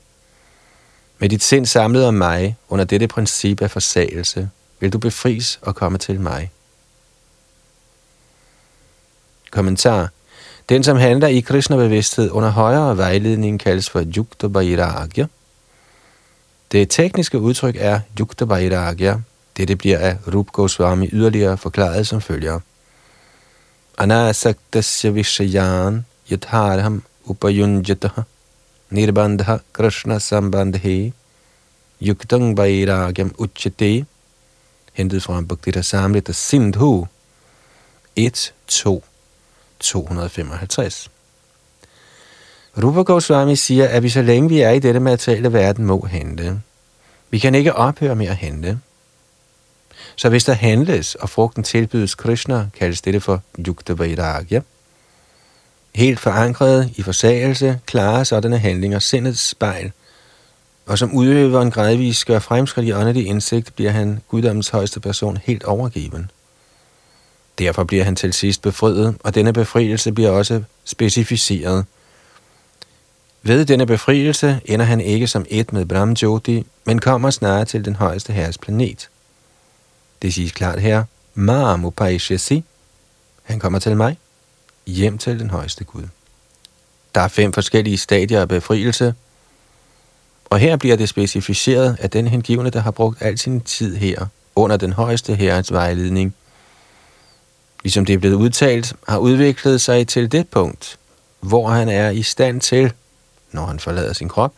Med dit sind samlet om mig under dette princip af forsagelse, vil du befries og komme til mig. Kommentar. Den, som handler i Krishna-bevidsthed under højere vejledning, kaldes for Yukta Vairagya. Det tekniske udtryk er Yukta Vairagya. Dette bliver af Rup Goswami yderligere forklaret som følger. Anasaktasya Vishayan Yatharham Upayunjataha Nirbandha Krishna Sambandhe Yuktang Vairagyam Uchate hentet fra Bhaktita Samrita Sindhu 1, 2, 255. Rupa Goswami siger, at vi så længe vi er i dette materielle verden, må handle. Vi kan ikke ophøre med at handle. Så hvis der handles, og frugten tilbydes Krishna, kaldes dette for Yukta Vairagya. Helt forankret i forsagelse klarer sådanne handlinger sindets spejl, og som udøveren gradvist gør fremskridt i åndelig indsigt, bliver han guddommens højeste person helt overgiven. Derfor bliver han til sidst befriet, og denne befrielse bliver også specificeret. Ved denne befrielse ender han ikke som et med Brahm Jyoti, men kommer snarere til den højeste herres planet. Det siges klart her, Maam Upaishasi, han kommer til mig, hjem til den højeste Gud. Der er fem forskellige stadier af befrielse, og her bliver det specificeret, at den hengivne, der har brugt al sin tid her, under den højeste herrens vejledning, ligesom det er blevet udtalt, har udviklet sig til det punkt, hvor han er i stand til, når han forlader sin krop,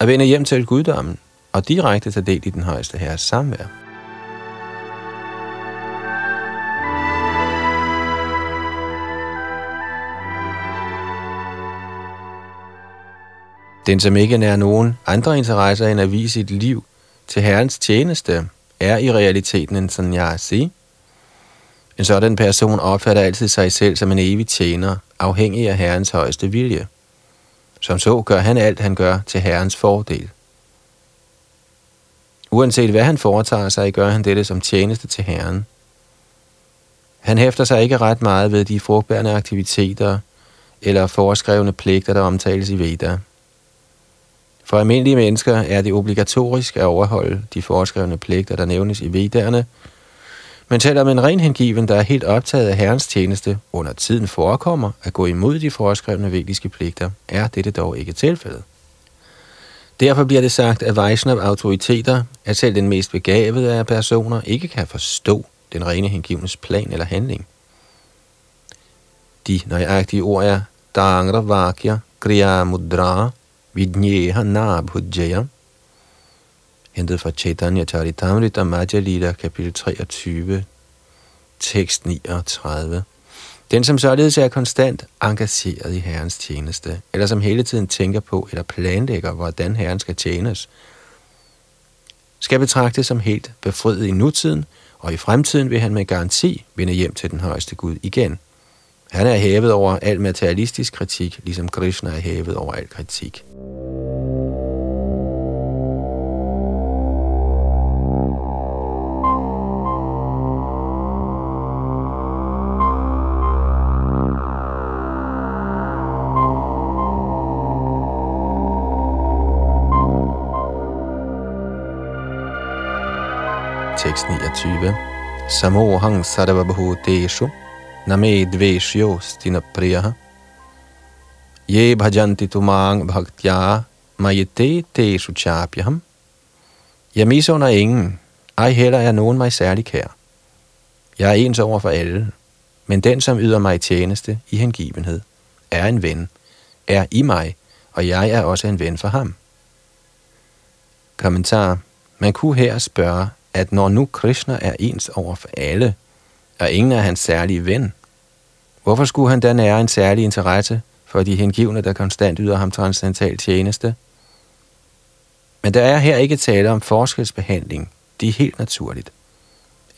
at vende hjem til guddommen og direkte tage del i den højeste herres samvær. Den, som ikke nær nogen andre interesser end at vise sit liv til Herrens tjeneste, er i realiteten en sannyasi. En sådan person opfatter altid sig selv som en evig tjener, afhængig af Herrens højeste vilje. Som så gør han alt, han gør til Herrens fordel. Uanset hvad han foretager sig, gør han dette som tjeneste til Herren. Han hæfter sig ikke ret meget ved de frugtbærende aktiviteter eller foreskrevne pligter, der omtales i Veda. For almindelige mennesker er det obligatorisk at overholde de foreskrevne pligter, der nævnes i vedderne, men selvom en ren hengiven, der er helt optaget af Herrens tjeneste, under tiden forekommer at gå imod de foreskrevne vediske pligter, er dette dog ikke tilfældet. Derfor bliver det sagt af Vaishnav-autoriteter, at selv den mest begavede af personer ikke kan forstå den rene hengivnes plan eller handling. De nøjagtige ord er Dangra Vakya Kriya Mudra Vidnyeha Nabhujaya, hentet fra Chaitanya Charitamrita Madhya Lila, kapitel 23, tekst 39. Den, som således er konstant engageret i Herrens tjeneste, eller som hele tiden tænker på eller planlægger, hvordan Herren skal tjenes, skal betragtes som helt befriet i nutiden, og i fremtiden vil han med garanti vende hjem til den højeste Gud igen. Han er hævet over al materialistisk kritik, ligesom Krishna er hævet over al kritik. Tekst 29. Samohang sarvabhuteshu name dveshyo stina priyaha ye bhajanti tumang bhaktya mayite teshu chapyaham. Jeg misunder ingen, ej heller er nogen mig særlig kær. Jeg er ens over for alle, men den, som yder mig tjeneste i hengivenhed, er en ven, er i mig, og jeg er også en ven for ham. Kommentar. Man kunne her spørge, at når nu Krishna er ens over for alle, og ingen er hans særlige ven, hvorfor skulle han da nære en særlig interesse for de hengivne, der konstant yder ham transcendental tjeneste? Men der er her ikke tale om forskelsbehandling. Det er helt naturligt.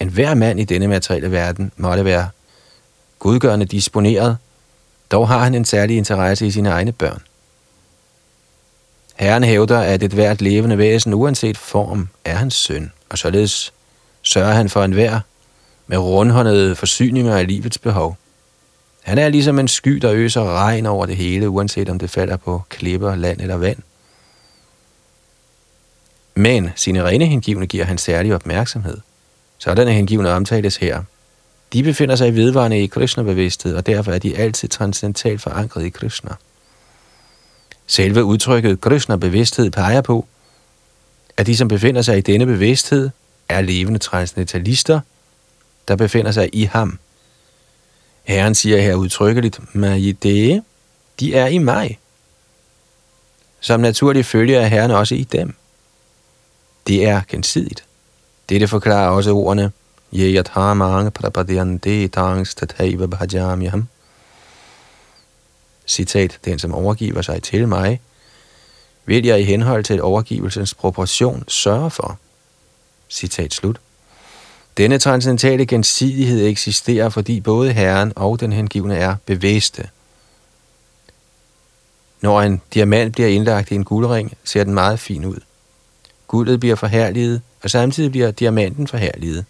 En hver mand i denne materielle verden måtte være gudgørende disponeret, dog har han en særlig interesse i sine egne børn. Herren hævder, at et hvert levende væsen, uanset form, er hans søn, og således sørger han for enhver med rundhåndede forsyninger af livets behov. Han er ligesom en sky, der øser regn over det hele, uanset om det falder på klipper, land eller vand. Men sine rene hengivne giver han særlig opmærksomhed. Sådanne hengivne omtales her. De befinder sig vedvarende i Krishna-bevidsthed, og derfor er de altid transcendentalt forankret i Krishna. Selve udtrykket Krishna-bevidsthed peger på, at de, som befinder sig i denne bevidsthed, er levende transcendentalister, der befinder sig i ham. Herren siger her udtrykkeligt, Majidee, de er i mig. Som naturligt følger er Herren også i dem. Det er gensidigt. Dette forklarer også ordene, Ye mange prapadyante tangs tataiva bhajamyam. Citat, den som overgiver sig til mig, vil jeg i henhold til overgivelsens proportion sørge for. Citat slut. Denne transcendentale gensidighed eksisterer, fordi både Herren og den hengivne er bevidste. Når en diamant bliver indlagt i en guldring, ser den meget fin ud. Guldet bliver forherliget, og samtidig bliver diamanten forherliget.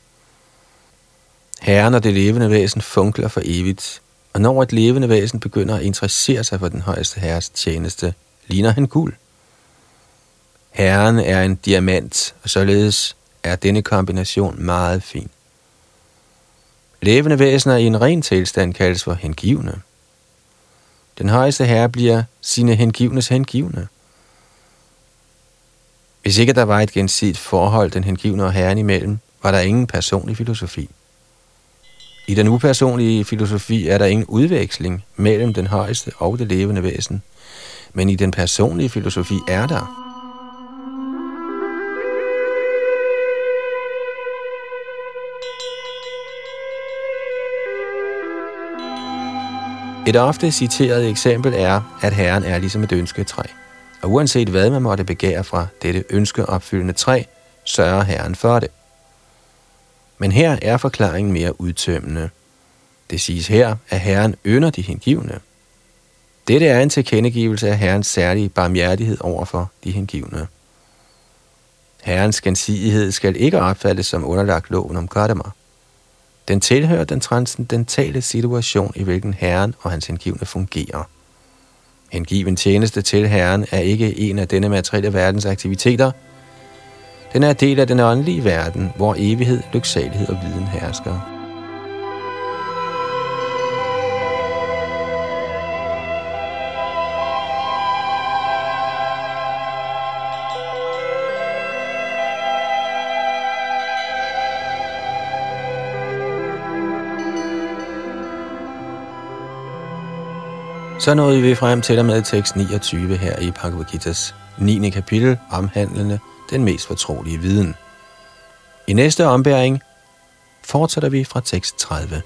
Herren og det levende væsen funkler for evigt, og når et levende væsen begynder at interessere sig for den højeste herres tjeneste, ligner han guld. Herren er en diamant, og således er denne kombination meget fin. Levende væsener i en ren tilstand kaldes for hengivne. Den højeste herre bliver sine hengivnes hengivne. Hvis ikke der var et gensidigt forhold den hengivne og herren imellem, var der ingen personlig filosofi. I den upersonlige filosofi er der ingen udveksling mellem den højeste og det levende væsen, men i den personlige filosofi er der. Et ofte citeret eksempel er, at Herren er ligesom et ønsketræ. Og uanset hvad man måtte begære fra dette ønskeopfyldende træ, sørger Herren for det. Men her er forklaringen mere udtømmende. Det siges her, at Herren ynder de hengivne. Dette er en tilkendegivelse af Herrens særlige barmhjertighed over for de hengivne. Herrens gensidighed skal ikke opfattes som underlagt loven om Gadamer. Den tilhører den transcendentale situation, i hvilken Herren og hans hengivne fungerer. Hengiven tjeneste til Herren er ikke en af denne materielle verdens aktiviteter. Den er del af den åndelige verden, hvor evighed, lyksalighed og viden hersker. Så nåede vi frem til og med tekst 29 her i Bhagavad Gita's 9. kapitel, omhandlende den mest fortrolige viden. I næste ombæring fortsætter vi fra tekst 30.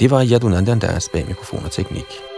Det var Yadunandandas bag mikrofon og teknik.